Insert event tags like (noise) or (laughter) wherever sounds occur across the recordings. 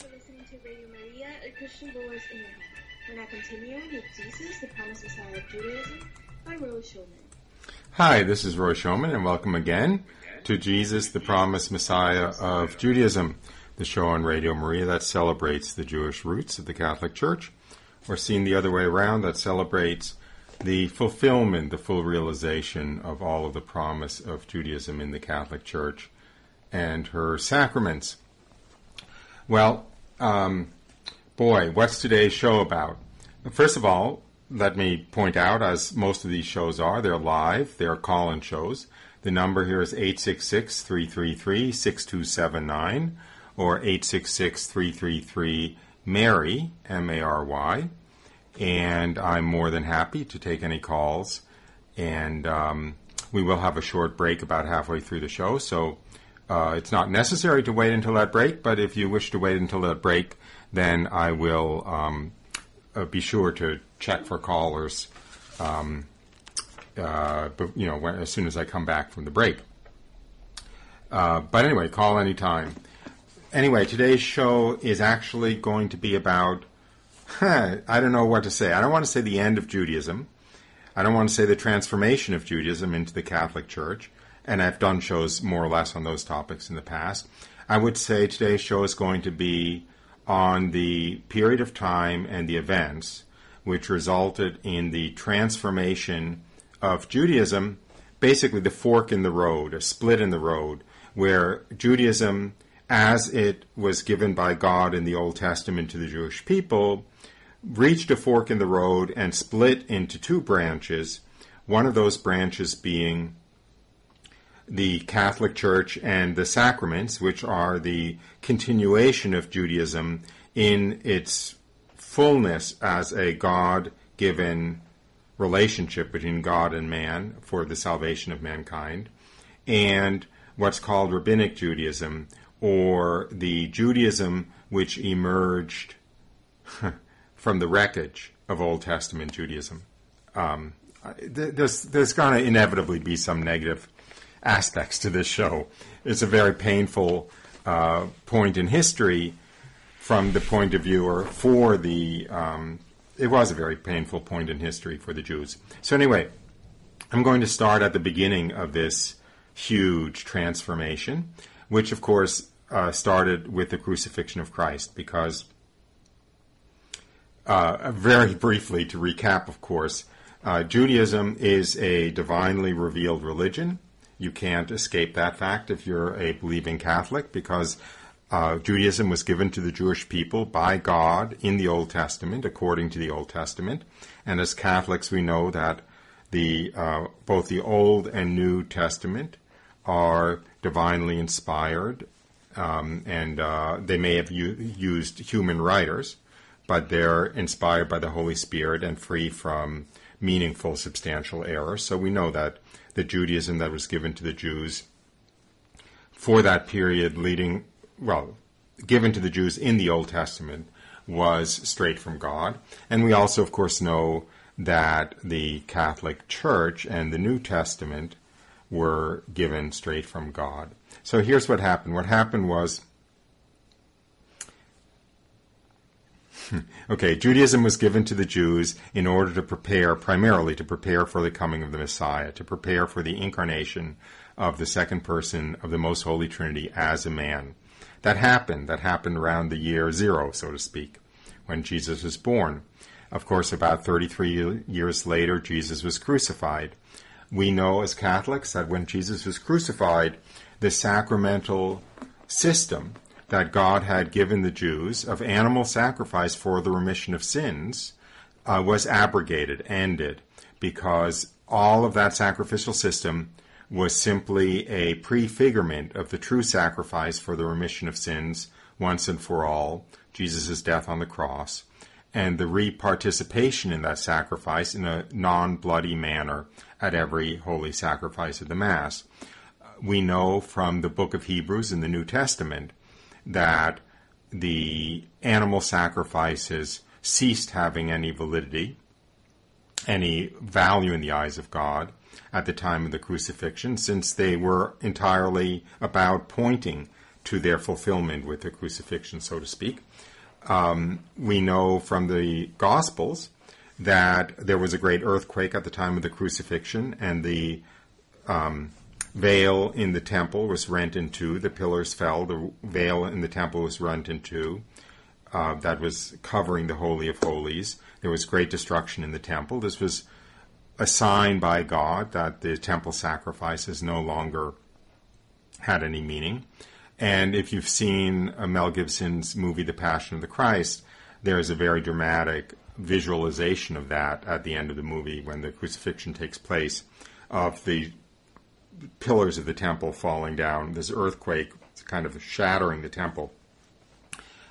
for listening to Radio Maria, a Christian voice in your home. We're now continuing with Jesus, the Promised Messiah of Judaism, by Roy Schoeman. Hi, this is Roy Schoeman, and welcome again to Jesus, the Promised Messiah of Judaism, the show on Radio Maria that celebrates the Jewish roots of the Catholic Church, or seen the other way around, that celebrates the fulfillment, the full realization of all of the promise of Judaism in the Catholic Church and her sacraments. Well, um, boy, what's today's show about? First of all, let me point out, as most of these shows are, they're live, they're call in shows. The number here is 866 333 6279 or 866 333 Mary, M A R Y. And I'm more than happy to take any calls. And um, we will have a short break about halfway through the show, so uh, it's not necessary to wait until that break, but if you wish to wait until that break, then I will um, uh, be sure to check for callers. Um, uh, but, you know, when, as soon as I come back from the break. Uh, but anyway, call anytime. Anyway, today's show is actually going to be about. Huh, (laughs) I don't know what to say. I don't want to say the end of Judaism. I don't want to say the transformation of Judaism into the Catholic Church and I've done shows more or less on those topics in the past. I would say today's show is going to be on the period of time and the events which resulted in the transformation of Judaism, basically the fork in the road, a split in the road, where Judaism, as it was given by God in the Old Testament to the Jewish people, reached a fork in the road and split into two branches, one of those branches being the Catholic Church and the sacraments, which are the continuation of Judaism in its fullness as a God given relationship between God and man for the salvation of mankind, and what's called Rabbinic Judaism, or the Judaism which emerged (laughs) from the wreckage of Old Testament Judaism. Um, there's there's going to inevitably be some negative aspects to this show. It's a very painful uh, point in history from the point of view, or for the, um, it was a very painful point in history for the Jews. So, anyway, I'm going to start at the beginning of this huge transformation, which, of course, uh, started with the crucifixion of Christ, because, uh, very (laughs) briefly to recap, of course, uh, Judaism is a divinely revealed religion. You can't escape that fact if you're a believing Catholic because uh, Judaism was given to the Jewish people by God in the Old Testament, according to the Old Testament. And as Catholics, we know that the uh, both the Old and New Testament are divinely inspired, um, and uh, they may have u- used human writers, but they're inspired by the Holy Spirit and free from meaningful, substantial error. So we know that the Judaism that was given to the Jews for that period leading, well, given to the Jews in the Old Testament was straight from God. And we also, of course, know that the Catholic Church and the New Testament were given straight from God. So here's what happened. What happened was (laughs) okay, Judaism was given to the Jews in order to prepare, primarily to prepare for the coming of the Messiah, to prepare for the incarnation of the second person of the Most Holy Trinity as a man. That happened. That happened around the year zero, so to speak, when Jesus was born. Of course, about 33 years later, Jesus was crucified. We know as Catholics that when Jesus was crucified, the sacramental system that God had given the Jews of animal sacrifice for the remission of sins uh, was abrogated, ended, because all of that sacrificial system was simply a prefigurement of the true sacrifice for the remission of sins once and for all, Jesus' death on the cross, and the reparticipation in that sacrifice in a non bloody manner at every holy sacrifice of the Mass. We know from the book of Hebrews in the New Testament that the animal sacrifices ceased having any validity, any value in the eyes of God at the time of the crucifixion, since they were entirely about pointing to their fulfillment with the crucifixion, so to speak. Um, we know from the Gospels that there was a great earthquake at the time of the crucifixion, and the um, veil in the temple was rent in two. The pillars fell. The veil in the temple was rent in two. Uh, that was covering the Holy of Holies. There was great destruction in the temple. This was a sign by God that the temple sacrifices no longer had any meaning. And if you've seen uh, Mel Gibson's movie The Passion of the Christ, there is a very dramatic visualization of that at the end of the movie when the crucifixion takes place of the pillars of the temple falling down, this earthquake kind of shattering the temple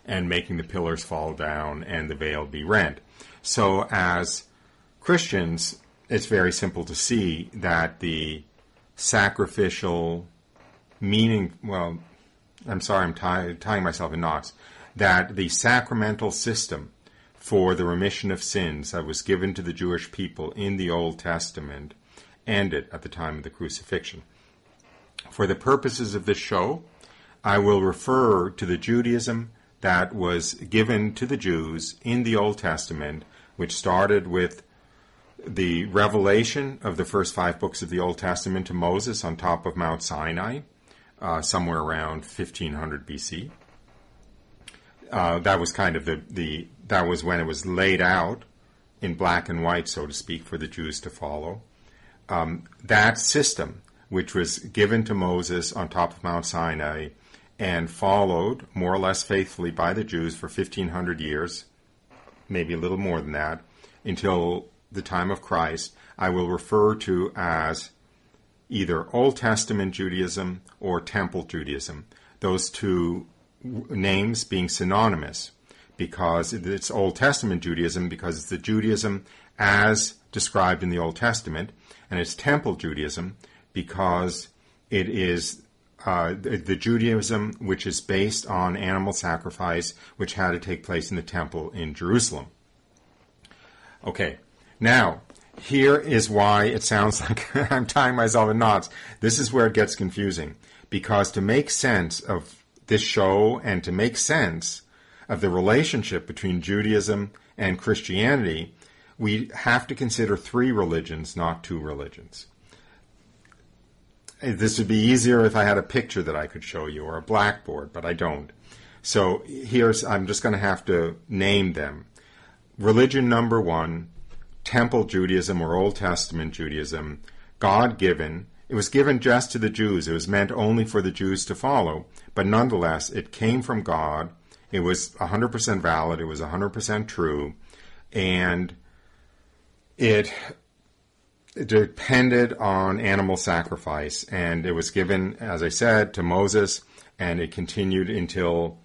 and making the pillars fall down and the veil be rent. So, as Christians, it's very simple to see that the sacrificial meaning, well, I'm sorry, I'm tie, tying myself in knots, that the sacramental system for the remission of sins that was given to the Jewish people in the Old Testament ended at the time of the crucifixion. For the purposes of this show, I will refer to the Judaism that was given to the Jews in the Old Testament, which started with the revelation of the first five books of the Old Testament to Moses on top of Mount Sinai, uh, somewhere around 1500 BC. Uh, that was kind of the, the that was when it was laid out in black and white, so to speak, for the Jews to follow. Um, that system, which was given to Moses on top of Mount Sinai and followed more or less faithfully by the Jews for 1500 years, maybe a little more than that, until the time of Christ, I will refer to as either Old Testament Judaism or Temple Judaism, those two names being synonymous because it's Old Testament Judaism because it's the Judaism as described in the Old Testament, and it's Temple Judaism because it is uh, the, the, Judaism which is based on animal sacrifice, which had to take place in the temple in Jerusalem. Okay, now here is why it sounds (laughs) like I'm tying myself in knots. This is where it gets confusing because to make sense of this show and to make sense of the relationship between Judaism and Christianity, we have to consider three religions, not two religions. Eh, this would be easier if I had a picture that I could show you or a blackboard, but I don't. So here's, I'm just going to have to name them. Religion number one, Temple Judaism or Old Testament Judaism, God given. It was given just to the Jews. It was meant only for the Jews to follow, but nonetheless, it came from God. It was 100% valid. It was 100% true. And it depended on animal sacrifice, and it was given, as I said, to Moses, and it continued until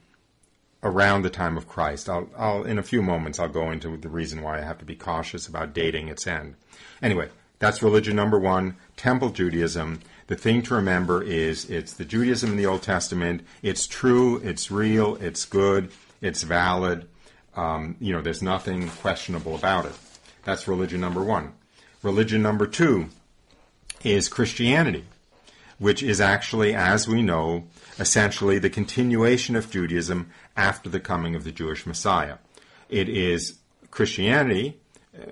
around the time of Christ. I'll, I'll, in a few moments, I'll go into the reason why I have to be cautious about dating its end. Anyway, that's religion number one, Temple Judaism. The thing to remember is it's the Judaism in the Old Testament. It's true, it's real, it's good, it's valid. Um, you know, there's nothing questionable about it. That's religion number one. Religion number two is Christianity, which is actually, as we know, essentially the continuation of Judaism after the coming of the Jewish Messiah. It is Christianity,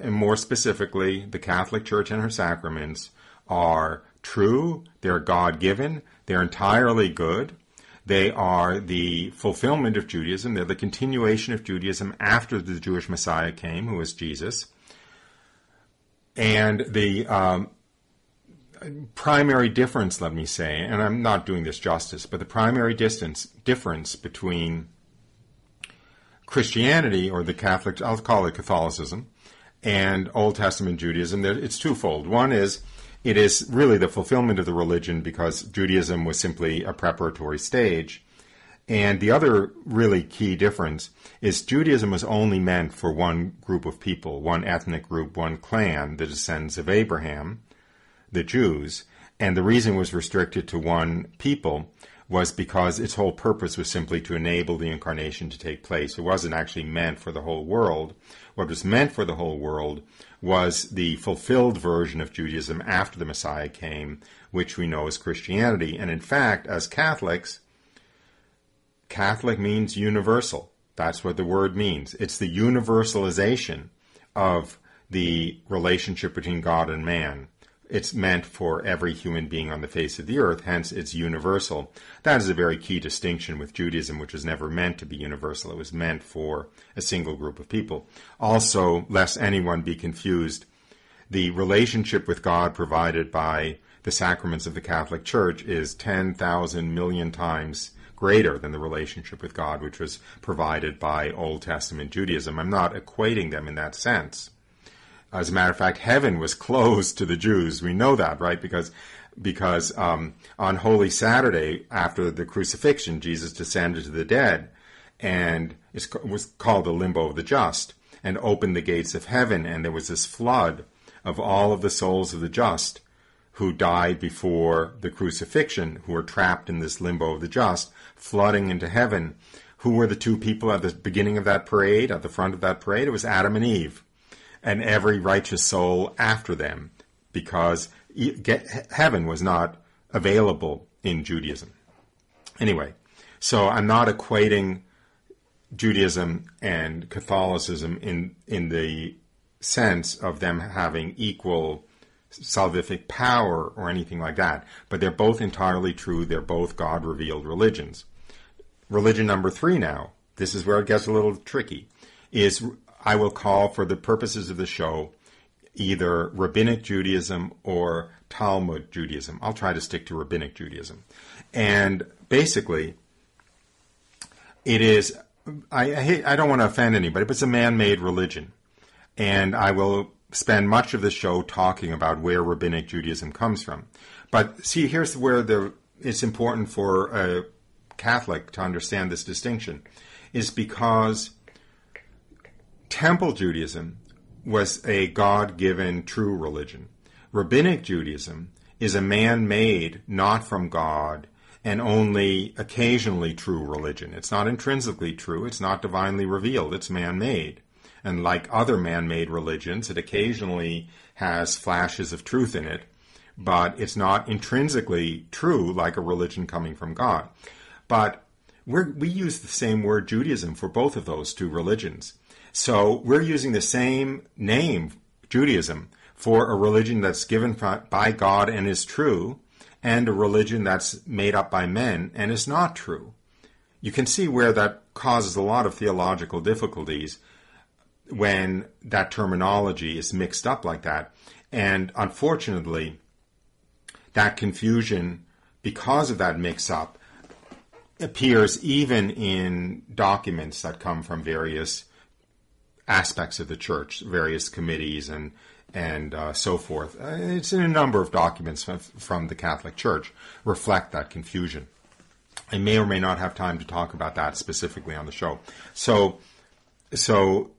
and more specifically, the Catholic Church and her sacraments, are true, they're God given, they're entirely good. They are the fulfillment of Judaism. They're the continuation of Judaism after the Jewish Messiah came, who was Jesus. And the um, primary difference, let me say, and I'm not doing this justice, but the primary distance difference between Christianity or the Catholic, I'll call it Catholicism, and Old Testament Judaism, it's twofold. One is it is really the fulfillment of the religion because Judaism was simply a preparatory stage. And the other really key difference is Judaism was only meant for one group of people, one ethnic group, one clan, the descendants of Abraham, the Jews. And the reason was restricted to one people was because its whole purpose was simply to enable the incarnation to take place. It wasn't actually meant for the whole world. What was meant for the whole world was the fulfilled version of Judaism after the Messiah came, which we know as Christianity. And in fact, as Catholics, Catholic means universal. That's what the word means. It's the universalization of the relationship between God and man. It's meant for every human being on the face of the earth, hence it's universal. That is a very key distinction with Judaism, which was never meant to be universal. It was meant for a single group of people. Also, lest anyone be confused, the relationship with God provided by the sacraments of the Catholic Church is 10,000 million times greater than the relationship with God which was provided by Old Testament Judaism. I'm not equating them in that sense. As a matter of fact, heaven was (laughs) closed to the Jews. We know that, right? Because because um, on Holy Saturday after the crucifixion, Jesus descended to the dead, and was called the limbo of the just, and opened the gates of heaven, and there was this flood of all of the souls of the just who died before the crucifixion, who were trapped in this limbo of the just, flooding into heaven. Who were the two people at the beginning of that parade, at the front of that parade? It was Adam and Eve and every righteous soul after them, because heaven was not available in Judaism. Anyway, so I'm not equating Judaism and Catholicism in in the sense of them having equal salvific power or anything like that, but they're both entirely true. They're both God revealed religions. Religion number three now, this is where it gets a little tricky, is I will call for the purposes of the show either Rabbinic Judaism or Talmud Judaism. I'll try to stick to Rabbinic Judaism. And basically, it is, I, I, hate, I don't want to offend anybody, but it's a man made religion. And I will spend much of the show talking about where Rabbinic Judaism comes from. But see, here's where the, it's important for a Catholic to understand this distinction, is because Temple Judaism was a God given true religion. Rabbinic Judaism is a man made, not from God, and only occasionally true religion. It's not intrinsically true, it's not divinely revealed, it's man made. And like other man made religions, it occasionally has flashes of truth in it, but it's not intrinsically true like a religion coming from God. But we use the same word Judaism for both of those two religions. So we're using the same name, Judaism, for a religion that's given by God and is true, and a religion that's made up by men and is not true. You can see where that causes a lot of theological difficulties when that terminology is mixed up like that. And unfortunately, that confusion, because of that mix up, appears even in documents that come from various aspects of the church, various committees and and uh, so forth. Uh, it's in a number of documents from, from the Catholic Church reflect that confusion. I may or may not have time to talk about that specifically on the show. So, so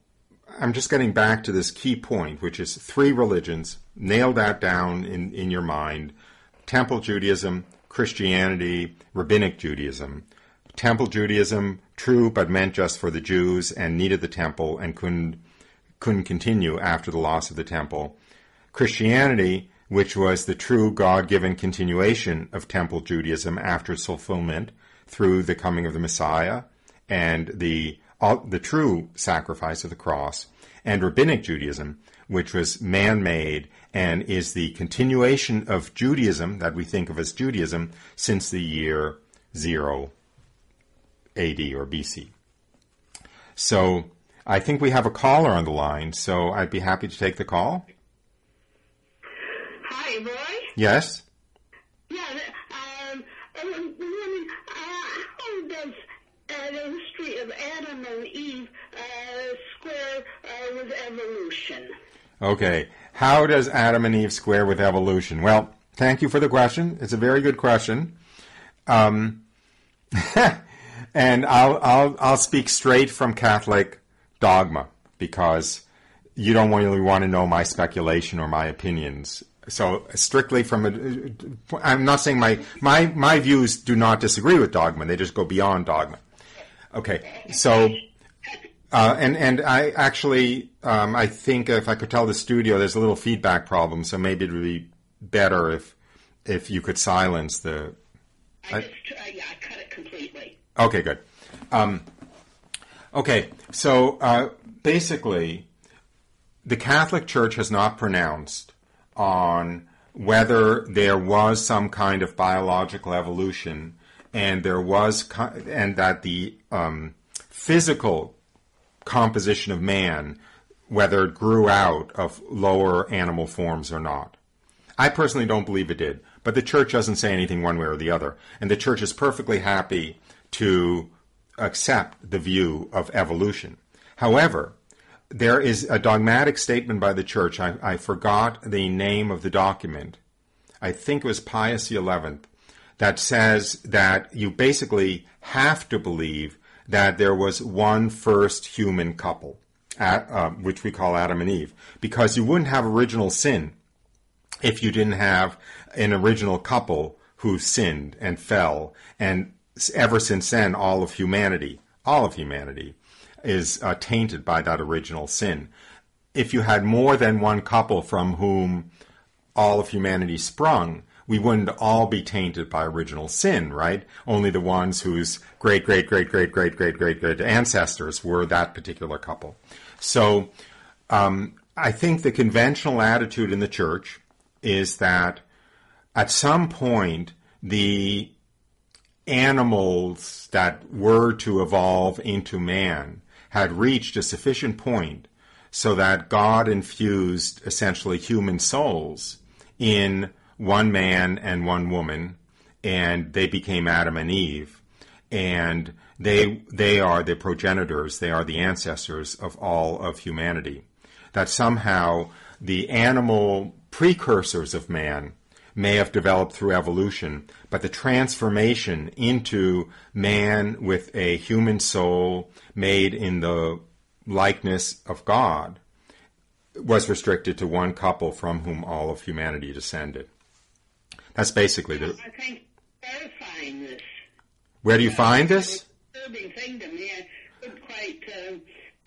I'm just getting back to this key point, which is three religions. Nail that down in, in your mind: Temple Judaism, Christianity, Rabbinic Judaism. Temple Judaism, true but meant just for the Jews and needed the temple and couldn't couldn't continue after the loss of the temple. Christianity, which was the true God-given continuation of temple Judaism after its fulfillment through the coming of the Messiah and the uh, the true sacrifice of the cross, and rabbinic Judaism, which was man-made and is the continuation of Judaism that we think of as Judaism since the year zero AD or BC. So I think we have a caller on the line, so I'd be happy to take the call. Hi, Roy. Yes. Yeah, um, I was wondering uh, how does uh, the history of Adam and Eve uh, square with evolution? Okay, how does Adam and Eve square with evolution? Well, thank you for the question. It's a very good question. Um, (laughs) and I'll I'll I'll speak straight from Catholic dogma because you don't really want to know my speculation or my opinions. So strictly from a, I'm not saying my my my views do not disagree with dogma; they just go beyond dogma. Okay, so. Uh, and and I actually um, I think if I could tell the studio there's a little feedback problem, so maybe it would be better if if you could silence the. I just, uh, yeah, I cut it completely. Okay, good. Um, okay, so uh, basically, the Catholic Church has not pronounced on whether there was some kind of biological evolution and there was and that the um, physical composition of man whether it grew out of lower animal forms or not. I personally don't believe it did, but the church doesn't say anything one way or the other. And the church is perfectly happy to accept the view of evolution. However, there is a dogmatic statement by the church. I, I forgot the name of the document. I think it was Pius XI that says that you basically have to believe that there was one first human couple at, uh, which we call Adam and Eve, because you wouldn't have original sin if you didn't have an original couple who sinned and fell, and ever since then, all of humanity, all of humanity, is uh, tainted by that original sin. If you had more than one couple from whom all of humanity sprung, we wouldn't all be tainted by original sin, right? Only the ones whose great, great, great, great, great, great, great, great ancestors were that particular couple. So um, I think the conventional attitude in the church is that at some point the animals that were to evolve into man had reached a sufficient point so that God infused essentially human souls in one man and one woman, and they became Adam and Eve. And they, they are the progenitors, they are the ancestors of all of humanity. That somehow the animal precursors of man may have developed through evolution, but the transformation into man with a human soul made in the likeness of God was restricted to one couple from whom all of humanity descended. That's basically the. I think this. Where do you find this? disturbing thing to me. I couldn't quite. Uh,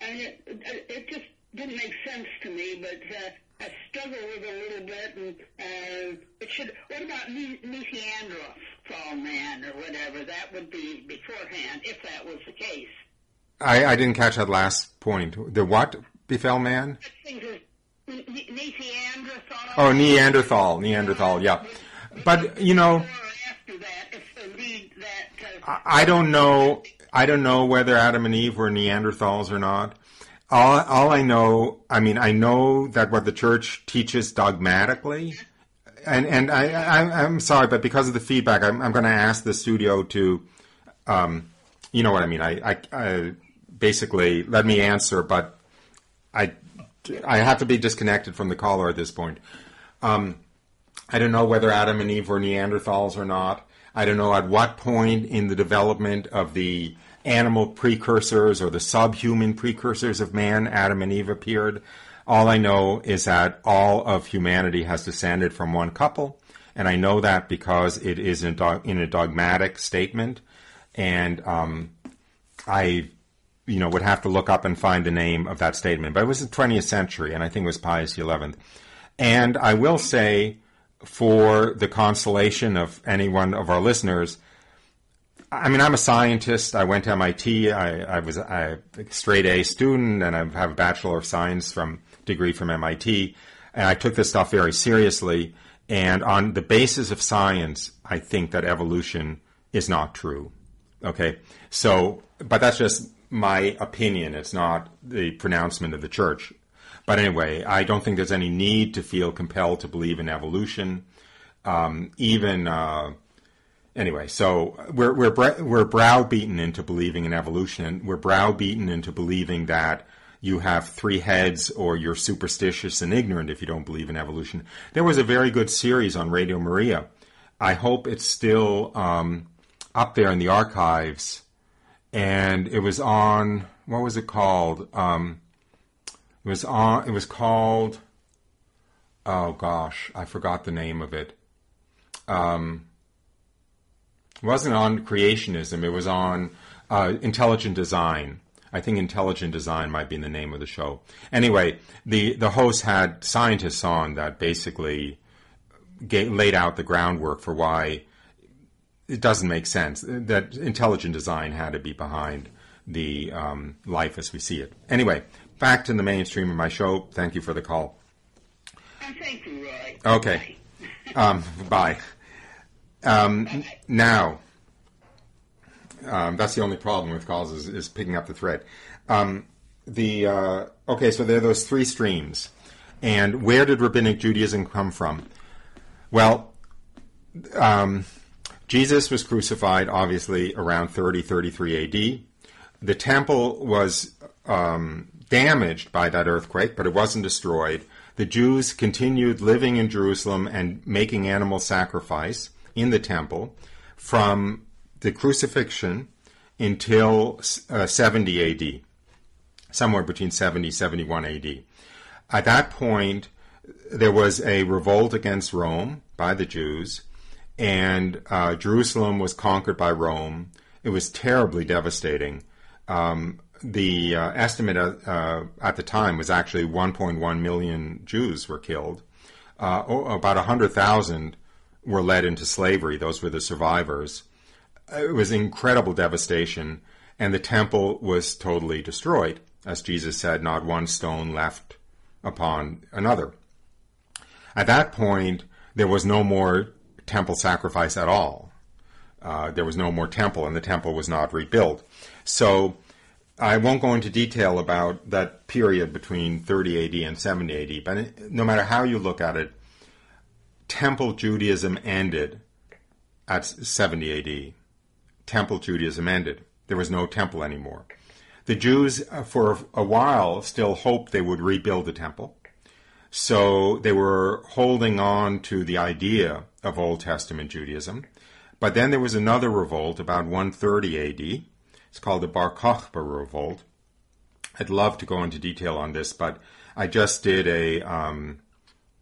I it, it just didn't make sense to me, but uh, I struggle with it a little bit. And uh, it should. What about Neanderthal man or whatever? That would be beforehand if that was the case. I, I didn't catch that last point. The what befell man? Neanderthal. Oh, Neanderthal. Neanderthal. Yeah, but you know. I don't know. I don't know whether Adam and Eve were Neanderthals or not. All, all I know, I mean, I know that what the church teaches dogmatically, and and I, I am sorry, but because of the feedback, I'm, I'm going to ask the studio to, um, you know what I mean. I, I, I basically let me answer, but I I have to be disconnected from the caller at this point. Um, I don't know whether Adam and Eve were Neanderthals or not. I don't know at what point in the development of the animal precursors or the subhuman precursors of man Adam and Eve appeared. All I know is that all of humanity has descended from one couple, and I know that because it is in, a dogmatic statement, and um, I, you know, would have to look up and find the name of that statement. But it was the 20th century, and I think it was Pius XI. And I will say for the consolation of any one of our listeners, I mean, I'm a scientist. I went to MIT. I, I was a straight A student, and I have a Bachelor of Science from degree from MIT. And I took this stuff very seriously. And on the basis of science, I think that evolution is not true. Okay, so, but that's just my opinion. It's not the pronouncement of the church. But anyway, I don't think there's any need to feel compelled to believe in evolution. Um, even uh, anyway, so we're we're we're browbeaten into believing in evolution. We're browbeaten into believing that you have three heads or you're superstitious and ignorant if you don't believe in evolution. There was a very good series on Radio Maria. I hope it's still um, up there in the archives. And it was on what was it called? Um, it was on. It was called. Oh gosh, I forgot the name of it. Um, it wasn't on creationism. It was on uh, intelligent design. I think intelligent design might be the name of the show. Anyway, the the host had scientists on that basically gave, laid out the groundwork for why it doesn't make sense that intelligent design had to be behind the um, life as we see it. Anyway, back to the mainstream of my show. Thank you for the call. And thank you, Roy. Okay. Um, bye. Um, now, um, that's the only problem with calls is, is picking up the thread. Um, the uh, okay, so there are those three streams, and where did rabbinic Judaism come from? Well, um, Jesus was crucified obviously around 30, 33 AD. The temple was um, damaged by that earthquake, but it wasn't destroyed. The Jews continued living in Jerusalem and making animal sacrifice in the temple from the crucifixion until uh, 70 AD, somewhere between 70 71 AD. At that point, there was a revolt against Rome by the Jews, and uh, Jerusalem was conquered by Rome. It was terribly devastating. Um, the uh, estimate uh, at the time was actually 1.1 million Jews were killed. Uh, about 100,000 were led into slavery. Those were the survivors. It was incredible devastation, and the temple was totally destroyed. As Jesus said, not one stone left upon another. At that point, there was no more temple sacrifice at all. Uh, there was no more temple, and the temple was not rebuilt. So I won't go into detail about that period between 30 AD and 70 AD, but no matter how you look at it, Temple Judaism ended at 70 AD. Temple Judaism ended. There was no temple anymore. The Jews, uh, for a while, still hoped they would rebuild the temple. So they were holding on to the idea of Old Testament Judaism. But then there was another revolt about 130 AD it's called the Bar Kokhba revolt. I'd love to go into detail on this, but I just did a um,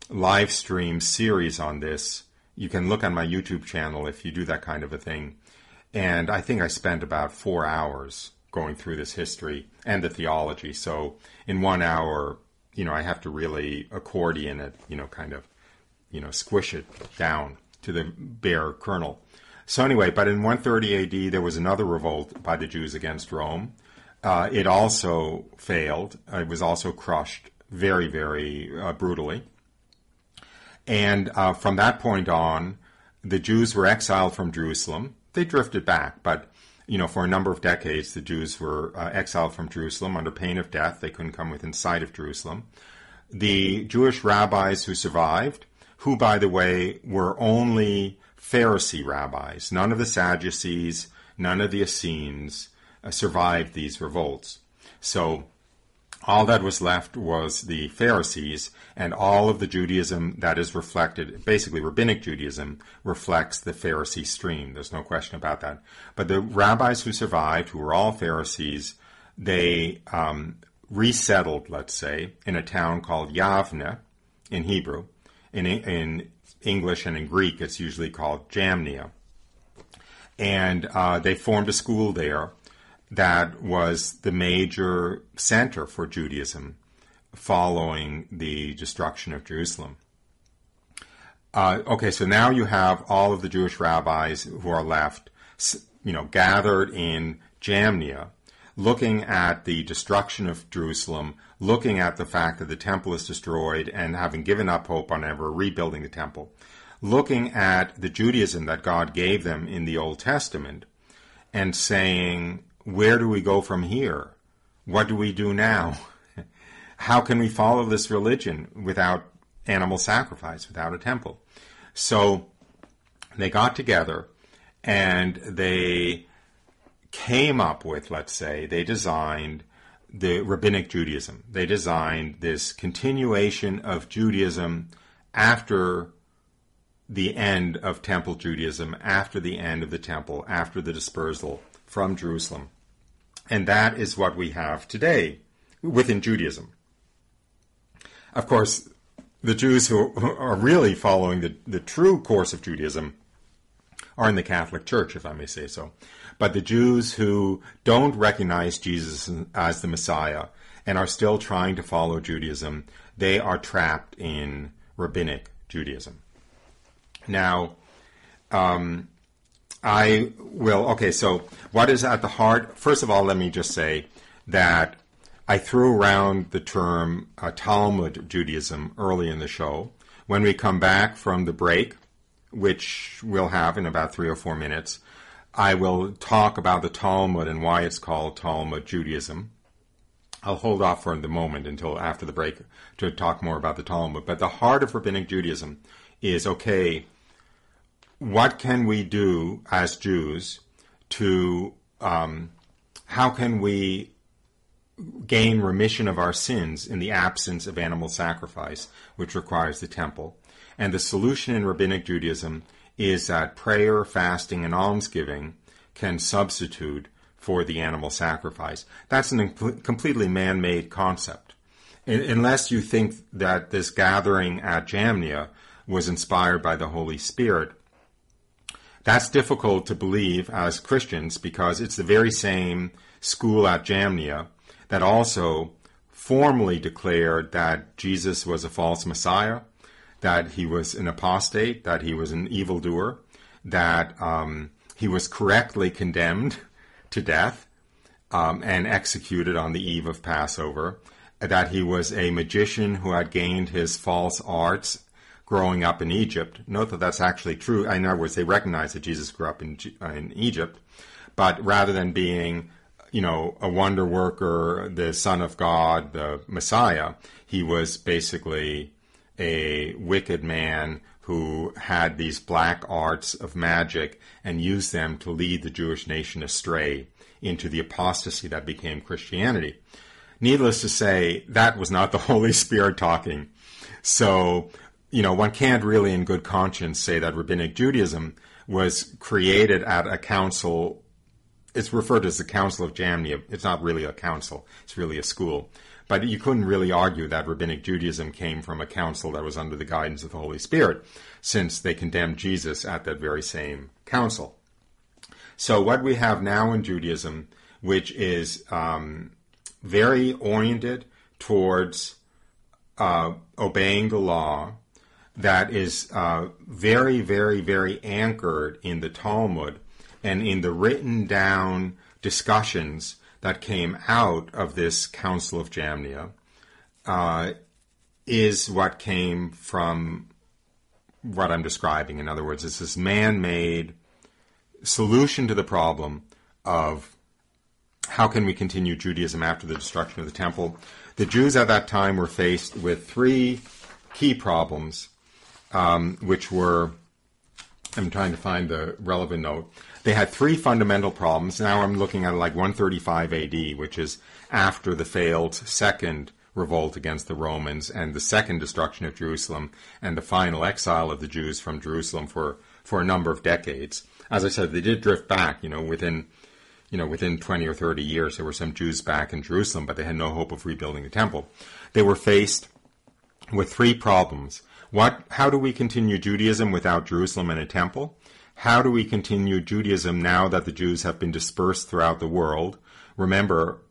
live stream series on this. You can look on my YouTube channel if you do that kind of a thing. And I think I spent about four hours going through this history and the theology. So in one hour, you know, I have to really accordion it, you know, kind of, you know, squish it down to the bare kernel. So anyway, but in 130 AD, there was another revolt by the Jews against Rome. Uh, it also failed. It was also crushed very, very uh, brutally. And uh, from that point on, the Jews were exiled from Jerusalem. They drifted back, but you know, for a number of decades, the Jews were uh, exiled from Jerusalem under pain of death. They couldn't come within sight of Jerusalem. The Jewish rabbis who survived, who, by the way, were only Pharisee rabbis. None of the Sadducees, none of the Essenes uh, survived these revolts. So all that was left was the Pharisees, and all of the Judaism that is reflected, basically rabbinic Judaism, reflects the Pharisee stream. There's no question about that. But the rabbis who survived, who were all Pharisees, they um, resettled, let's say, in a town called Yavne in Hebrew. In, in English and in Greek, it's usually called Jamnia. And uh, they formed a school there that was the major center for Judaism following the destruction of Jerusalem. Uh, okay, so now you have all of the Jewish rabbis who are left, you know, gathered in Jamnia, looking at the destruction of Jerusalem, looking at the fact that the temple is destroyed and having given up hope on ever rebuilding the temple, looking at the Judaism that God gave them in the Old Testament and saying, where do we go from here? What do we do now? (laughs) How can we follow this religion without animal sacrifice, without a temple? So they got together and they came up with, let's say, they designed the rabbinic Judaism. They designed this continuation of Judaism after the end of Temple Judaism, after the end of the Temple, after the dispersal from Jerusalem. And that is what we have today within Judaism. Of course, the Jews who are really following the, the true course of Judaism are in the Catholic Church, if I may say so. But the Jews who don't recognize Jesus as the Messiah and are still trying to follow Judaism, they are trapped in rabbinic Judaism. Now, um, I will. Okay, so what is at the heart? First of all, let me just say that I threw around the term uh, Talmud Judaism early in the show. When we come back from the break, which we'll have in about three or four minutes, I will talk about the Talmud and why it's called Talmud Judaism. I'll hold off for the moment until after the break to talk more about the Talmud. But the heart of Rabbinic Judaism is okay, what can we do as Jews to, um, how can we gain remission of our sins in the absence of animal sacrifice, which requires the temple? And the solution in Rabbinic Judaism is that prayer, fasting, and almsgiving can substitute for the animal sacrifice. That's a completely man made concept. unless you think that this gathering at Jamnia was inspired by the Holy Spirit, that's difficult to believe as Christians because it's the very same school at Jamnia that also formally declared that Jesus was a false Messiah, that he was an apostate, that he was an evildoer, that um, he was correctly condemned (laughs) to death um, and executed on the eve of Passover, that he was a magician who had gained his false arts growing up in Egypt. Note that that's actually true. In other words, they recognize that Jesus grew up in, uh, in Egypt, but rather than being, you know, a wonder worker, the Son of God, the Messiah, he was basically a wicked man who had these black arts of magic and used them to lead the Jewish nation astray into the apostasy that became Christianity. Needless to say, that was not the (laughs) Holy Spirit talking. So you know, one can't really, in good conscience, say that Rabbinic Judaism was created at a council. It's referred to as the Council of Jamnia. It's not really a council, it's really a school. But you couldn't really argue that Rabbinic Judaism came from a council that was under the guidance of the Holy Spirit, since they condemned Jesus at that very same council. So, what we have now in Judaism, which is um, very oriented towards uh, obeying the law, that is uh, very, very, very anchored in the Talmud and in the written down discussions that came out of this Council of Jamnia uh, is what came from what I'm describing. In other words, it's this man made solution to the problem of how can we continue Judaism after the destruction of the temple. The Jews at that time were faced with three key problems um, which were, I'm trying to find the relevant note. They had three fundamental problems. Now I'm looking at like 135 AD, which is after the failed second revolt against the Romans and the second destruction of Jerusalem and the final exile of the Jews from Jerusalem for, for a number of decades. As I said, they did drift back, you know, within you know, within 20 or 30 years, there were some Jews back in Jerusalem, but they had no hope of rebuilding the temple. They were faced with three problems. What, how do we continue Judaism without Jerusalem and a temple? How do we continue Judaism now that the Jews have been dispersed throughout the world? Remember,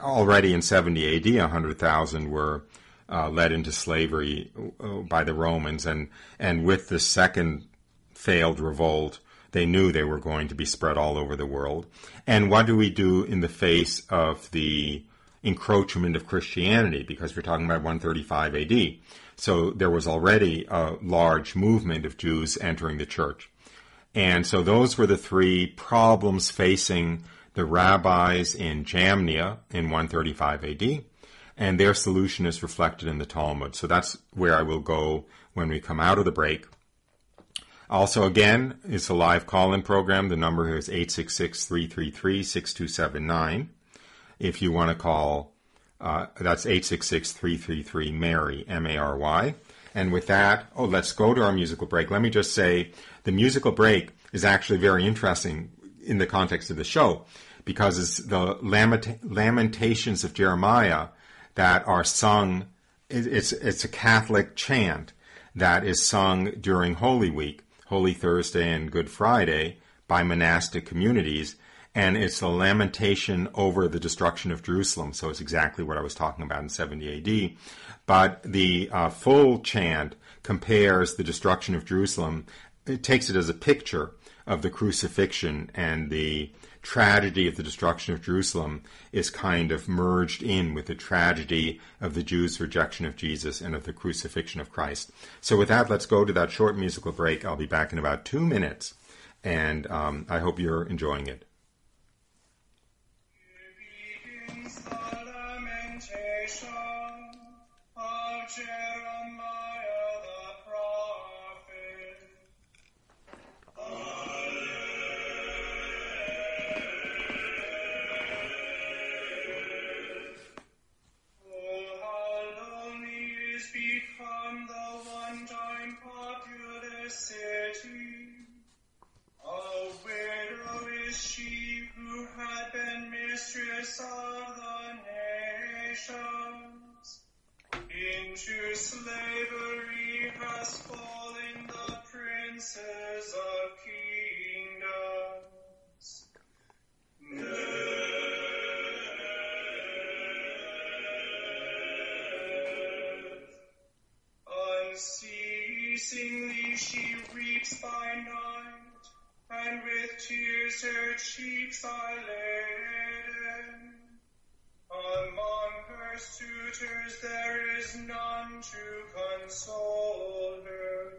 already in 70 AD, 100,000 were uh, led into slavery uh, by the Romans, and, and with the second failed revolt, they knew they were going to be spread all over the world. And what do we do in the face of the encroachment of Christianity? Because we're talking about 135 AD. So there was already a large movement of Jews entering the church. And so those were the three problems facing the rabbis in Jamnia in 135 AD. And their solution is reflected in the Talmud. So that's where I will go when we come out of the break. Also, again, it's a live call in program. The number here is 866 333 6279. If you want to call uh, that's 866-333-MARY, M-A-R-Y. And with that, oh, let's go to our musical break. Let me just say the musical break is actually very interesting in the context of the show because it's the lamentations of Jeremiah that are sung. It's, it's a Catholic chant that is sung during Holy Week, Holy Thursday and Good Friday by monastic communities and it's a lamentation over the destruction of Jerusalem. So it's exactly what I was talking about in 70 AD. But the uh, full chant compares the destruction of Jerusalem, it takes it as a picture of the crucifixion and the tragedy of the destruction of Jerusalem is kind of merged in with the tragedy of the Jews' rejection of Jesus and of the crucifixion of Christ. So, with that, let's go to that short musical break. I'll be back in about two minutes, and um, I hope you're enjoying it. Mistress of the nations. Into slavery has fallen the princes of kingdoms. Unceasingly she weeps by night, and with tears her cheeks are laden. Suitors there is none to console her.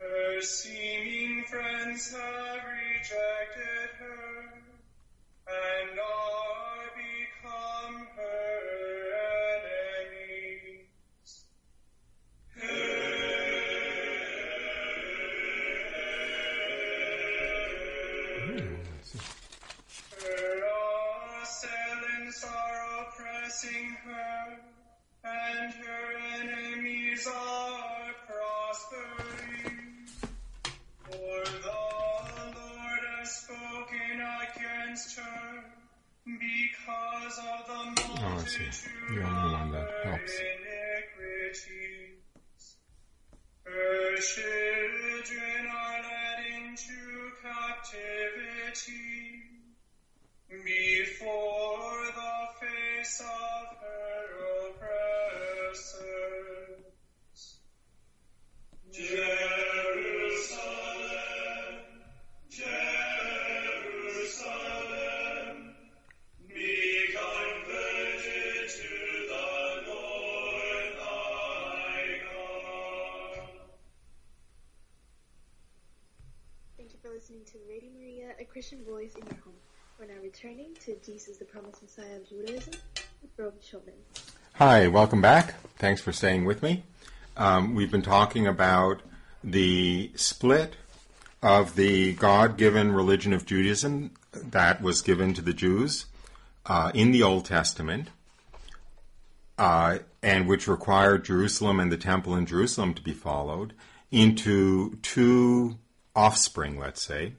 Her seeming friends have rejected her, and are I see. The only one that helps. Christian voice in your home. We're now returning to Jesus, the Promised Messiah of Judaism, with Schoeman. Hi, welcome back. Thanks for staying with me. Um, we've been talking about the split of the God given religion of Judaism that was given to the Jews uh, in the Old Testament, uh, and which required Jerusalem and the temple in Jerusalem to be followed, into two offspring, let's say,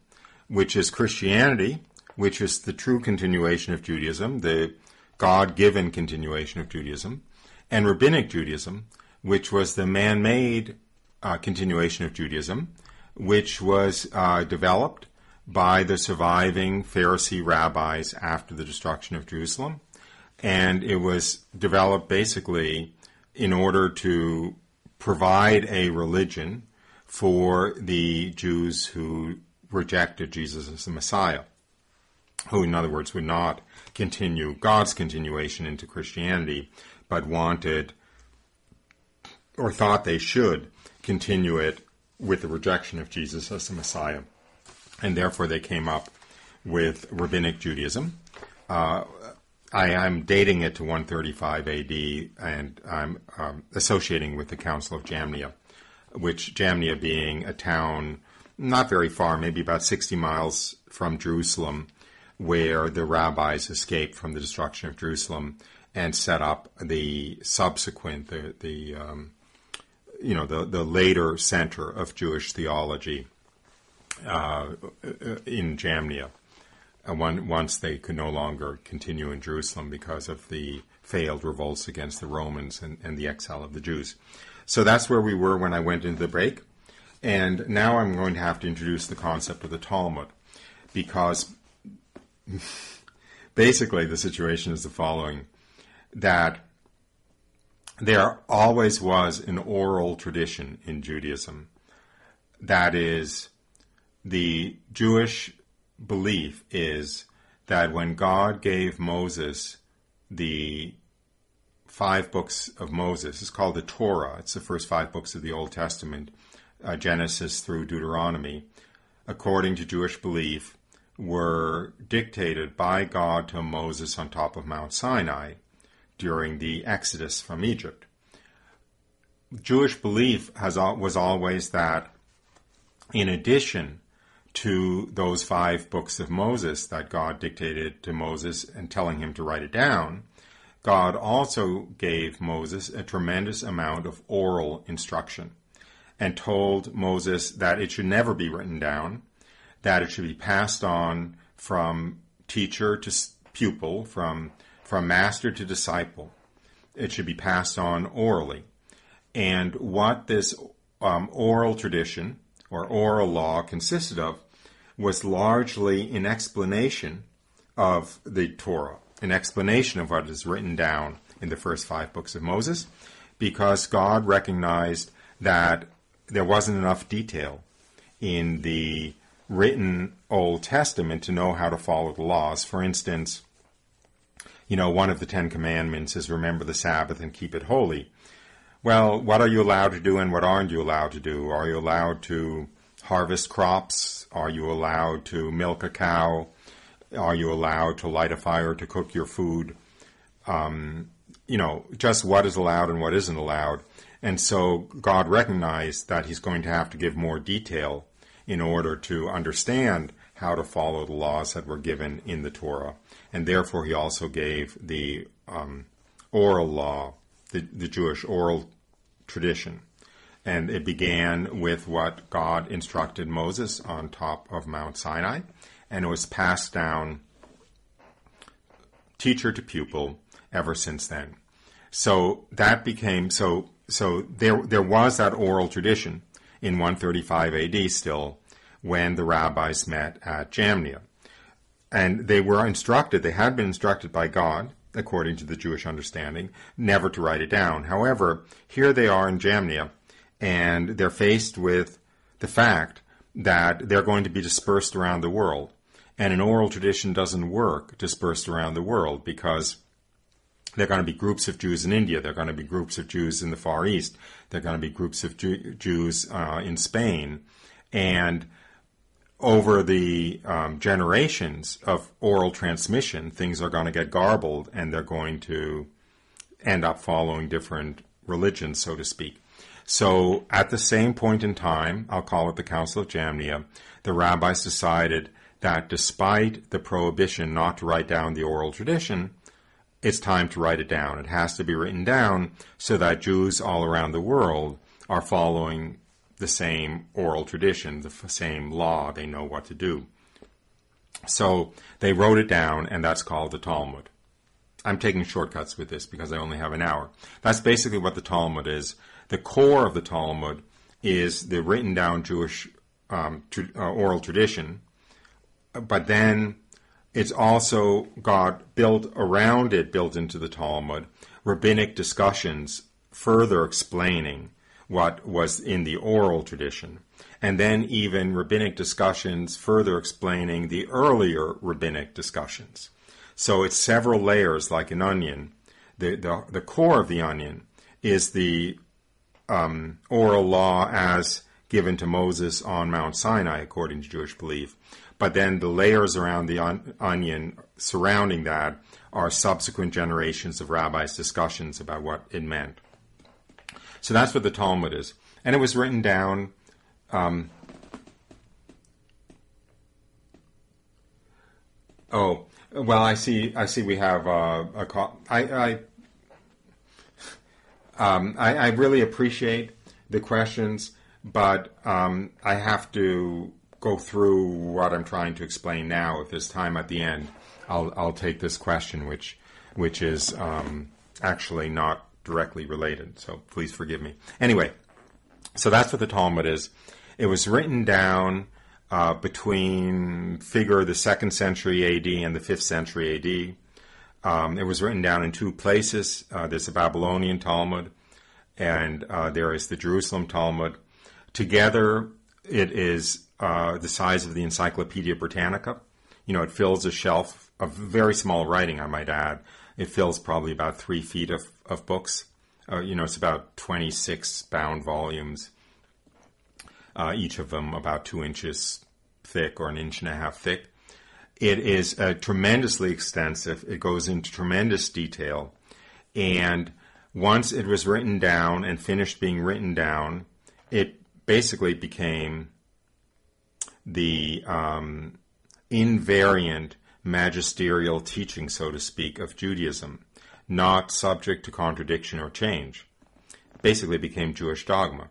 which is Christianity, which is the true continuation of Judaism, the God given continuation of Judaism, and Rabbinic Judaism, which was the man made uh, continuation of Judaism, which was uh, developed by the surviving Pharisee rabbis after the destruction of Jerusalem. And it was developed basically in order to provide a religion for the Jews who rejected Jesus as the Messiah who, in other words, would not continue God's continuation into Christianity, but wanted or thought they should continue it with the rejection of Jesus as the Messiah. And therefore they came up with Rabbinic Judaism. Uh, I, am dating it to 135 AD, and I'm um, associating with the Council of Jamnia, which Jamnia being a town not very far, maybe about 60 miles from Jerusalem, where the rabbis escaped from the destruction of Jerusalem and set up the subsequent, the, the um, you know, the, the later center of Jewish theology uh, in Jamnia. Uh, once they could no longer continue in Jerusalem because of the failed revolts against the Romans and, and the exile of the Jews. So that's where we were when I went into the break. And now I'm going to have to introduce the concept of the Talmud because (laughs) basically the situation is the following that there always was an oral tradition in Judaism that is the Jewish belief is that when God gave Moses the five books of Moses, it's called the Torah, it's the first five books of the Old Testament, uh, Genesis through Deuteronomy, according to Jewish belief, were dictated by God to Moses on top of Mount Sinai during the Exodus from Egypt. Jewish belief has was always that, in addition to those five books of Moses that God dictated to Moses and telling him to write it down, God also gave Moses a tremendous amount of oral instruction and told Moses that it should never be written down, that it should be passed on from teacher to pupil, from, from master to disciple. It should be passed on orally. And what this um, oral tradition or oral law consisted of was largely an explanation of the Torah, an explanation of what is written down in the first five books of Moses, because God recognized that there wasn't enough detail in the written Old Testament to know how to follow the laws. For instance, you know, one of the Ten Commandments is remember the Sabbath and keep it holy. Well, what are you allowed to do and what aren't you allowed to do? Are you allowed to harvest crops? Are you allowed to milk a cow? Are you allowed to light a fire to cook your food? Um, you know, just what is allowed and what isn't allowed. And so God recognized that He's going to have to give more detail in order to understand how to follow the laws that were given in the Torah. And therefore, He also gave the um, oral law, the, the Jewish oral tradition. And it began with what God instructed Moses on top of Mount Sinai, and it was passed down teacher to pupil ever since then. So that became so so there there was that oral tradition in 135 AD still when the rabbis met at Jamnia. And they were instructed, they had been instructed by God according to the Jewish understanding, never to write it down. However, here they are in Jamnia, and they're faced with the fact that they're going to be dispersed around the world. And an oral tradition doesn't work dispersed around the world because there are going to be groups of Jews in India. There are going to be groups of Jews in the Far East. There are going to be groups of Jew- Jews uh, in Spain. And over the um, generations of oral transmission, things are going to get garbled and they're going to end up following different religions, so to speak. So at the same point in time, I'll call it the Council of Jamnia, the rabbis decided that despite the prohibition not to write down the oral tradition, it's time to write it down. It has to be written down so that Jews all around the world are following the same oral tradition, the same law. They know what to do. So they wrote it down, and that's called the Talmud. I'm taking shortcuts with this because I only have an hour. That's basically what the Talmud is. The core of the Talmud is the written down Jewish um, tr- uh, oral tradition, but then it's also got built around it, built into the Talmud, rabbinic discussions further explaining what was in the oral tradition, and then even rabbinic discussions further explaining the earlier rabbinic discussions. So it's several layers like an onion. The, the, the core of the onion is the um, oral law as given to Moses on Mount Sinai, according to Jewish belief. But then the layers around the on- onion surrounding that are subsequent generations of rabbis' discussions about what it meant. So that's what the Talmud is. And it was written down. Um, oh, well, I see. I see. We have uh, a call. I I, um, I, I really appreciate the questions, but um, I have to go through what I'm trying to explain now. If there's time at the end, I'll I'll take this question, which which is um, actually not directly related. So please forgive me. Anyway, so that's what the Talmud is. It was written down uh, between figure the second century AD and the fifth century AD. Um, it was written down in two places. Uh, there's the Babylonian Talmud, and uh, there is the Jerusalem Talmud. Together, it is uh, the size of the Encyclopedia Britannica. You know, it fills a shelf of very small writing, I might add. It fills probably about three feet of, of books. Uh, you know, it's about 26 bound volumes, uh, each of them about two inches thick or an inch and a half thick. It is uh, tremendously extensive. It goes into tremendous detail. And once it was written down and finished being written down, it basically became the um, invariant magisterial teaching, so to speak, of Judaism, not subject to contradiction or change. Basically became Jewish dogma.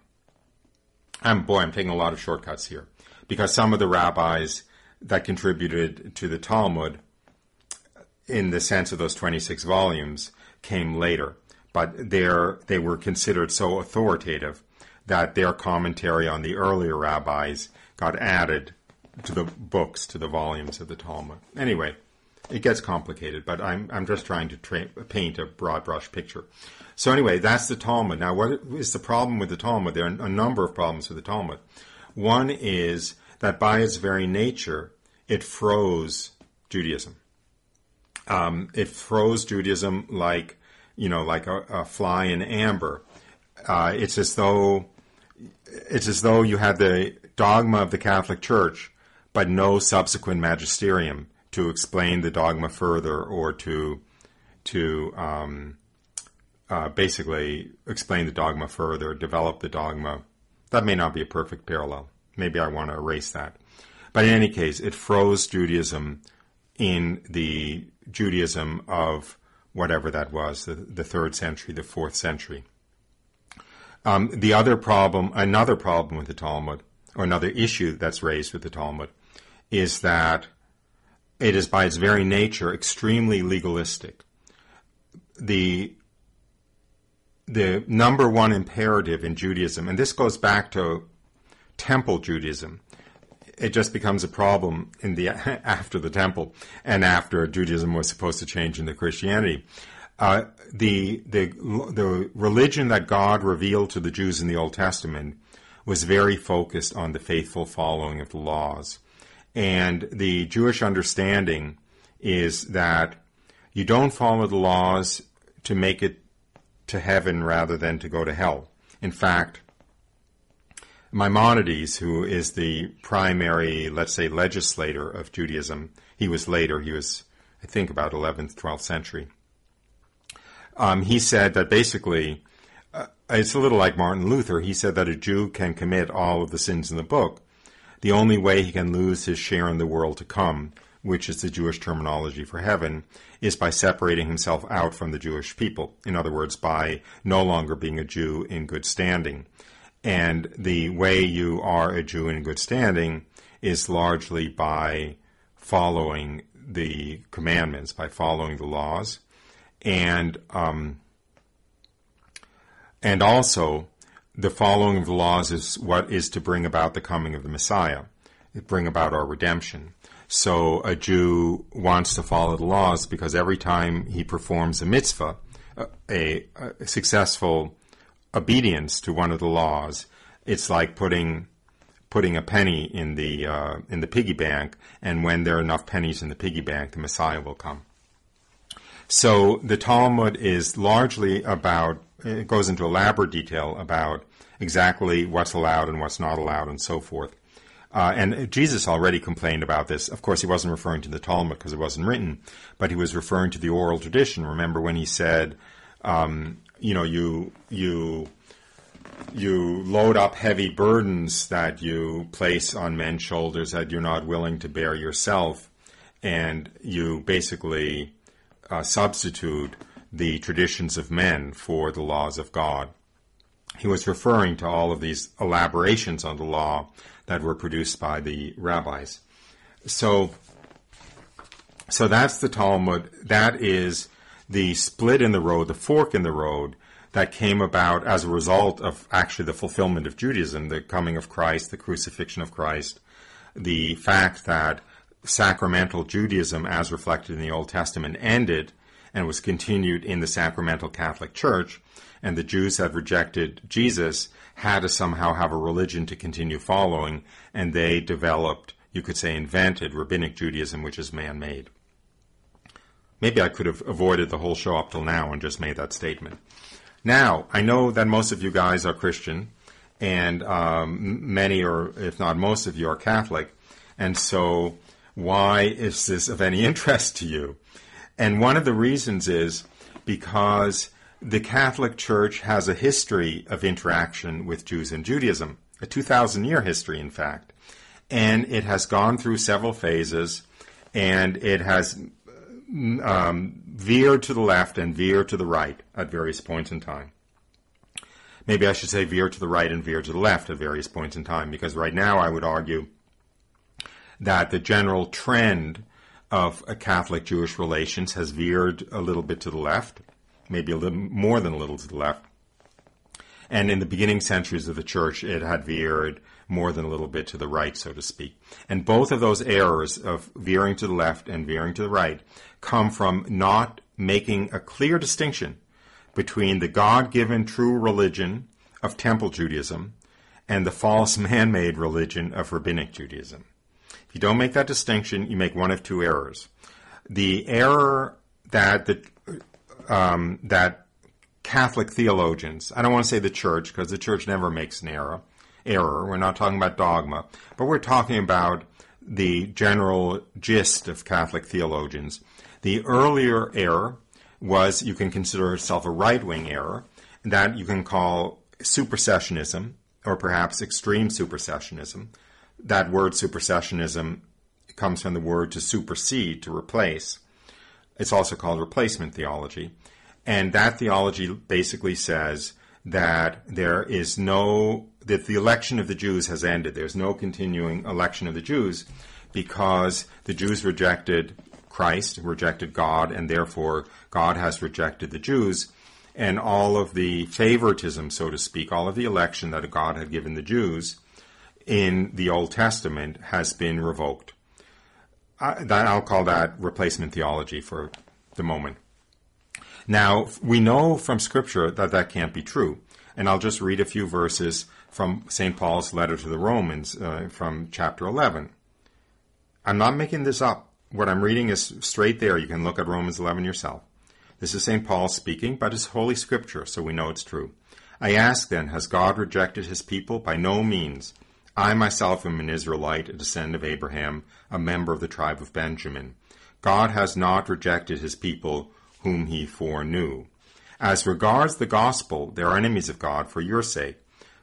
And boy, I'm taking a lot of shortcuts here because some of the rabbis that contributed to the Talmud, in the sense of those 26 volumes, came later. But they were considered so authoritative that their commentary on the earlier rabbis got added to the books, to the volumes of the Talmud. Anyway, it gets complicated, but I'm, I'm just trying to tra- paint a broad brush picture. So anyway, that's the Talmud. Now, what is the problem with the Talmud? There are a number of problems with the Talmud. One is that by its very nature, it froze Judaism. Um, it froze Judaism like, you know, like a, a fly in amber. Uh, it's as though it's as though you had the dogma of the Catholic Church, but no subsequent magisterium to explain the dogma further or to to um, uh, basically explain the dogma further, develop the dogma. That may not be a perfect parallel. Maybe I want to erase that. But in any case, it froze Judaism in the Judaism of whatever that was, the, the third century, the fourth century. Um, the other problem, another problem with the Talmud, or another issue that's raised with the Talmud, is that it is by its very nature extremely legalistic. The the number one imperative in Judaism, and this goes back to temple Judaism. It just becomes a problem in the (laughs) after the temple and after Judaism was supposed to change into Christianity. Uh, the the the religion that God revealed to the Jews in the Old Testament was very focused on the faithful following of the laws, and the Jewish understanding is that you don't follow the laws to make it to heaven rather than to go to hell. In fact, Maimonides, who is the primary, let's say, legislator of Judaism, he was later, he was, I think, about 11th, 12th century um, he said that basically, uh, it's a little like Martin Luther. He said that a Jew can commit all of the sins in the book. The only way he can lose his share in the world to come, which is the Jewish terminology for heaven, is by separating himself out from the Jewish people. In other words, by no longer being a Jew in good standing. And the way you are a Jew in good standing is largely by following the commandments, by following the laws and um, and also the following of the laws is what is to bring about the coming of the Messiah, bring about our redemption. So a Jew wants to follow the laws because every time he performs a mitzvah, a, a successful obedience to one of the laws, it's like putting putting a penny in the uh, in the piggy bank, and when there are enough pennies in the piggy bank, the Messiah will come. So the Talmud is largely about, it goes into elaborate detail about exactly what's allowed and what's not allowed and so forth. Uh, and Jesus already complained about this. Of course, he wasn't referring to the Talmud because it wasn't written, but he was referring to the oral tradition. Remember when he said, um, you know, you you you load up heavy burdens that you place on men's shoulders that you're not willing to bear yourself, and you basically uh, substitute the traditions of men for the laws of God. He was referring to all of these elaborations on the law that were produced by the rabbis. So, so that's the Talmud. That is the split in the road, the fork in the road that came about as a result of actually the fulfillment of Judaism, the coming of Christ, the crucifixion of Christ, the fact that sacramental Judaism, as reflected in the Old Testament, ended and was continued in the sacramental Catholic Church, and the Jews had rejected Jesus, had to somehow have a religion to continue following, and they developed, you could say, invented rabbinic Judaism, which is man made. Maybe I could have avoided the whole show up till now and just made that statement. Now, I know that most of you guys are Christian, and um, many, or if not most of you, are Catholic. And so, why is this of any (laughs) interest to you? And one of the reasons is because the Catholic Church has a history of interaction with Jews and Judaism, a 2,000 year history, in fact. And it has gone through several phases, and it has um, veered to the left and veered to the right at various points in time. Maybe I should say veer to the right and veer to the left at various points in time, because right now I would argue that the general trend of Catholic Jewish relations has veered a little bit to the left, maybe a little more than a little to the left. And in the beginning centuries of the church, it had veered more than a little bit to the right, so to speak. And both of those errors of veering to the left and veering to the right come from not making a clear distinction between the God given true religion of Temple Judaism and the false (laughs) man made religion of Rabbinic Judaism. If you don't make that distinction, you make one of two errors. The error that the um, that Catholic theologians, I don't want to say the church because the church never makes an error. Error. We're not talking about dogma, but we're talking about the general gist of Catholic theologians. The earlier error was you can consider itself a right wing error that you can call supersessionism or perhaps extreme supersessionism. That word supersessionism comes from the word to supersede, to replace. It's also called replacement theology. And that theology basically says that there is no, that the election of the Jews has ended. There's no continuing election of the Jews because the Jews rejected Christ, rejected God, and therefore God has rejected the Jews. And all of the favoritism, so to speak, all of the election that God had given the Jews in the Old Testament has been revoked. I, that, I'll call that replacement theology for the moment. Now, we know from Scripture that that can't be true. And I'll just read a few verses from St. Paul's letter to the Romans uh, from chapter 11. I'm not making this up. What I'm reading is straight there. You can look at Romans 11 yourself. This is St. Paul speaking, but it's Holy Scripture, so we know it's true. I ask then, has God rejected his people? By no means. I myself am an Israelite, a descendant of Abraham, a member of the tribe of Benjamin. God has not rejected his people whom he foreknew. As regards the gospel, they are enemies of God for your sake.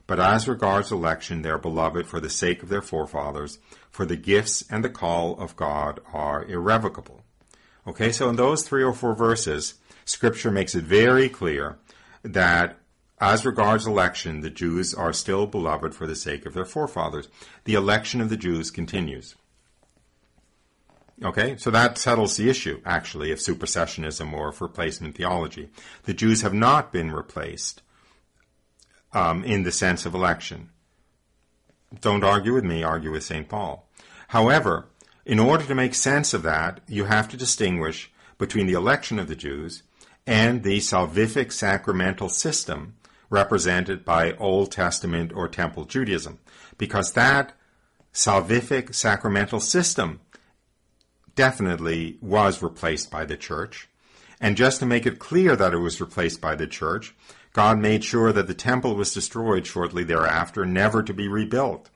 But as regards election, they are beloved for the sake of their forefathers, for the gifts and the call of God are irrevocable. Okay, so in those three or four verses, Scripture makes it very clear that as regards election, the Jews are still beloved for the sake of their forefathers. The election of the Jews continues. Okay, so that settles the issue, actually, of supersessionism or of replacement theology. The Jews have not been replaced um, in the sense of election. Don't argue with me, argue with St. Paul. However, in order to make sense of that, you have to distinguish between the election of the Jews and the salvific sacramental system represented by Old Testament or Temple Judaism, because that salvific sacramental system definitely was replaced by the church. And just to make it clear that it was replaced by the church, God made sure that the temple was destroyed shortly thereafter, never to be rebuilt.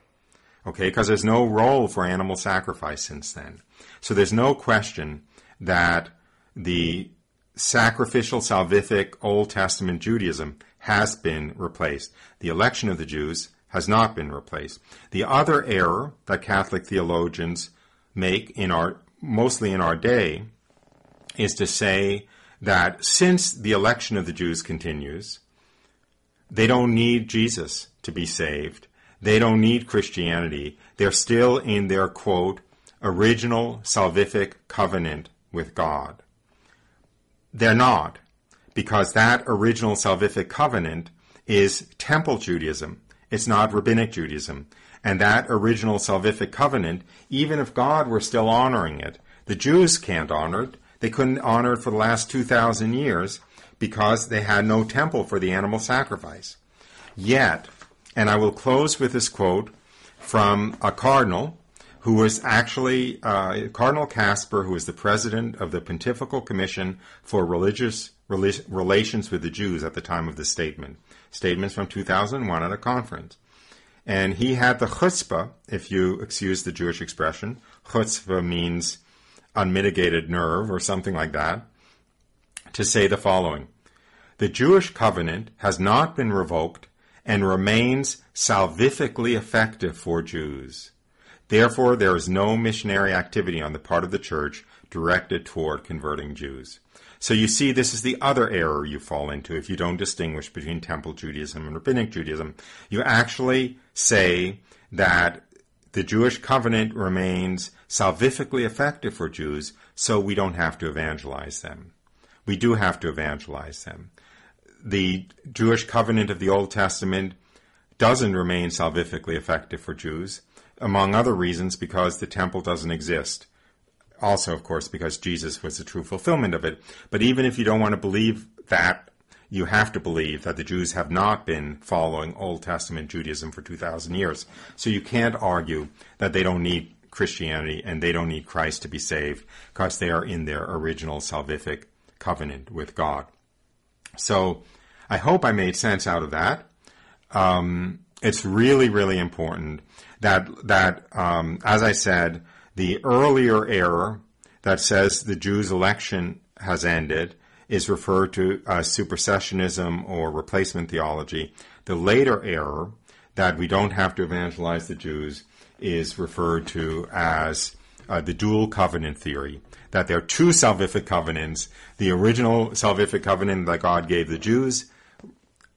Okay, because there's no role for animal sacrifice since then. So there's no question that the sacrificial salvific Old Testament Judaism has been replaced. The election of the Jews has not been replaced. The other error that Catholic theologians make in our mostly in our day is to say that since the election of the Jews continues, they don't need Jesus to be saved. They don't need Christianity. They're still in their quote, original salvific covenant with God. They're not, because that original salvific covenant is temple Judaism. It's not rabbinic Judaism. And that original salvific covenant, even if God were still honoring it, the Jews can't honor it. They couldn't honor it for the last 2,000 years because they had no temple for the animal sacrifice. Yet, And I will close with this quote from a cardinal who was actually uh, Cardinal Kasper, who was the president of the Pontifical Commission for Religious Rela- Relations with the Jews at the time of the statement. Statements from 2001 at a conference. And he had the chutzpah, if you excuse the Jewish expression. Chutzpah means unmitigated nerve or something like that, to say the following The Jewish covenant has not been revoked and remains salvifically effective for Jews. Therefore, there is no missionary activity on the part of the church directed toward converting Jews. So you see, this is the other error you fall into if you don't distinguish between Temple Judaism and Rabbinic Judaism. You actually say that the Jewish covenant remains salvifically effective for Jews, so we don't have to evangelize them. We do have to evangelize them. The Jewish covenant of the Old Testament doesn't remain salvifically effective for Jews, among other reasons because the temple doesn't exist. Also, of course, because Jesus was the true fulfillment of it. But even if you don't want to believe that, you have to believe that the Jews have not been following Old Testament Judaism for 2,000 years. So you can't argue that they don't need Christianity and they don't need Christ to be saved because they are in their original salvific covenant with God. So I hope I made sense out of that. Um, it's really, really important that that um, as I said, the earlier error that says the Jews' election has ended is referred to as supersessionism or replacement theology. The later error that we don't have to evangelize the Jews is referred to as uh, the dual covenant theory. That there are two salvific covenants the original salvific covenant that God gave the Jews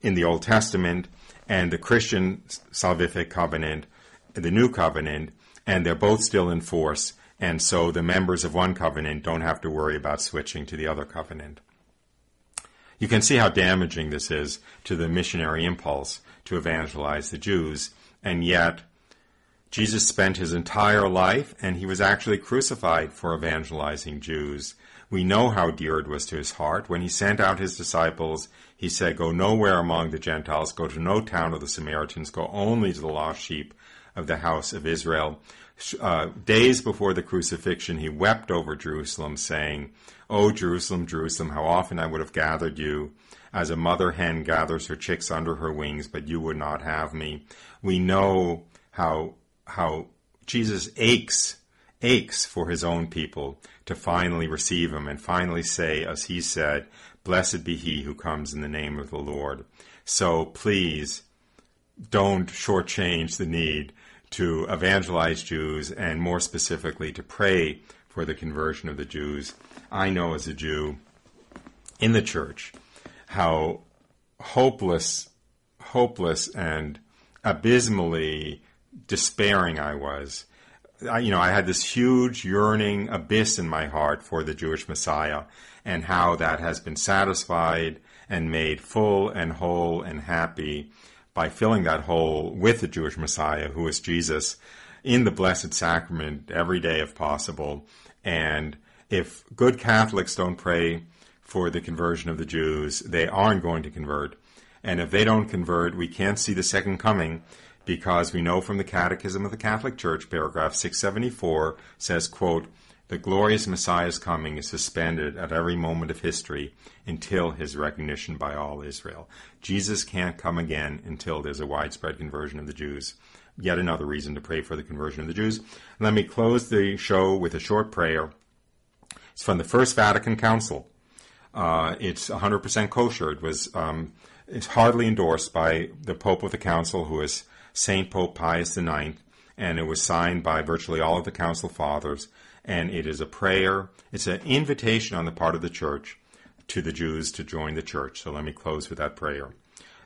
in the Old Testament, and the Christian salvific covenant, the New Covenant, and they're both still in force. And so the members of one covenant don't have to worry about switching to the other covenant. You can see how damaging this is to the missionary impulse to evangelize the Jews, and yet Jesus spent his entire life and he was actually crucified for evangelizing Jews. We know how dear it was to his heart. When he sent out his disciples, he said, Go nowhere among the Gentiles, go to no town of the Samaritans, go only to the lost sheep of the house of Israel. Uh, days before the crucifixion, he wept over Jerusalem, saying, O Jerusalem, Jerusalem, how often I would have gathered you as a mother hen gathers her chicks under her wings, but you would not have me. We know how, how Jesus aches, aches for his own people to finally receive him and finally say, as he said, Blessed be he who comes in the name of the Lord. So please don't shortchange the need to evangelize Jews and more specifically to pray for the conversion of the Jews. I know as a Jew in the church how hopeless, hopeless and abysmally despairing I was. I, you know, I had this huge yearning abyss in my heart for the Jewish Messiah and how that has been satisfied and made full and whole and happy by filling that hole with the Jewish Messiah, who is Jesus, in the Blessed Sacrament every day if possible. And if good Catholics don't pray for the conversion of the Jews, they aren't going to convert. And if they don't convert, we can't see the second coming because we know from the Catechism of the Catholic Church, paragraph 674 says, quote, the glorious Messiah's coming is suspended at every moment of history until his recognition by all Israel. Jesus can't come again until there's a widespread conversion of the Jews. Yet another reason to pray for the conversion of the Jews. Let me close the show with a short prayer. It's from the First Vatican Council. Uh, it's 100% kosher. It was um, it's hardly endorsed by the Pope of the Council, who is Saint Pope Pius IX, and it was signed by virtually all of the Council Fathers and it is a prayer. It's an invitation on the part of the church to the Jews to join the church. So let me close with that prayer.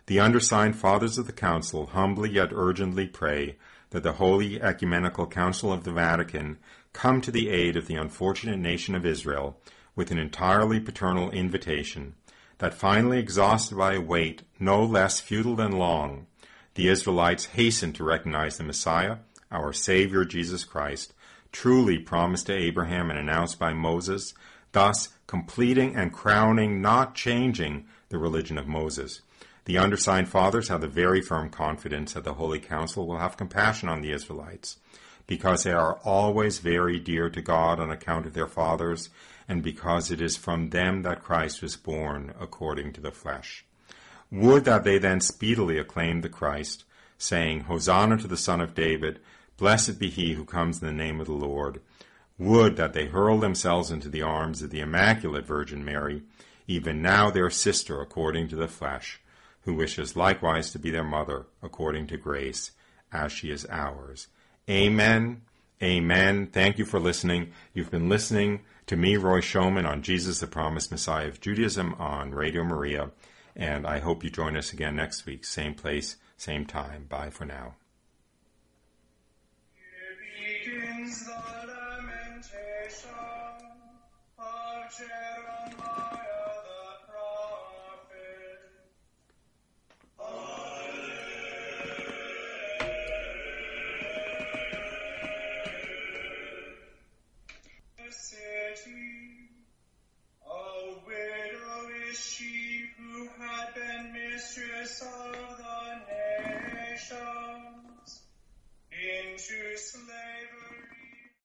The undersigned fathers of the council humbly yet urgently pray that the Holy Ecumenical Council of the Vatican come to the aid of the unfortunate nation of Israel with an entirely paternal invitation, that finally exhausted by a wait no less futile than long, the Israelites hasten to recognize the Messiah, our Savior Jesus Christ, truly promised to Abraham and announced by Moses, thus completing and crowning, not changing, the religion of Moses. The undersigned fathers have the very firm confidence that the Holy Council will have compassion on the Israelites, because they are always very dear to God on account of their fathers, and because it is from them that Christ was born according to the flesh. Would that they then speedily acclaimed the Christ, saying, Hosanna to the Son of David, blessed be he who comes in the name of the Lord. Would that they hurl themselves into the arms of the Immaculate Virgin Mary, even now their sister according to the flesh, who wishes likewise to be their mother according to grace, as she is ours. Amen. Amen. Thank you for listening. You've been listening to me, Roy Schoeman, on Jesus, the Promised Messiah of Judaism on Radio Maria. And I hope you join us again next week. Same place, same time. Bye for now. Begins the lamentation of Jeremiah the prophet. The city, a widow is she who had been mistress of the nations into slavery.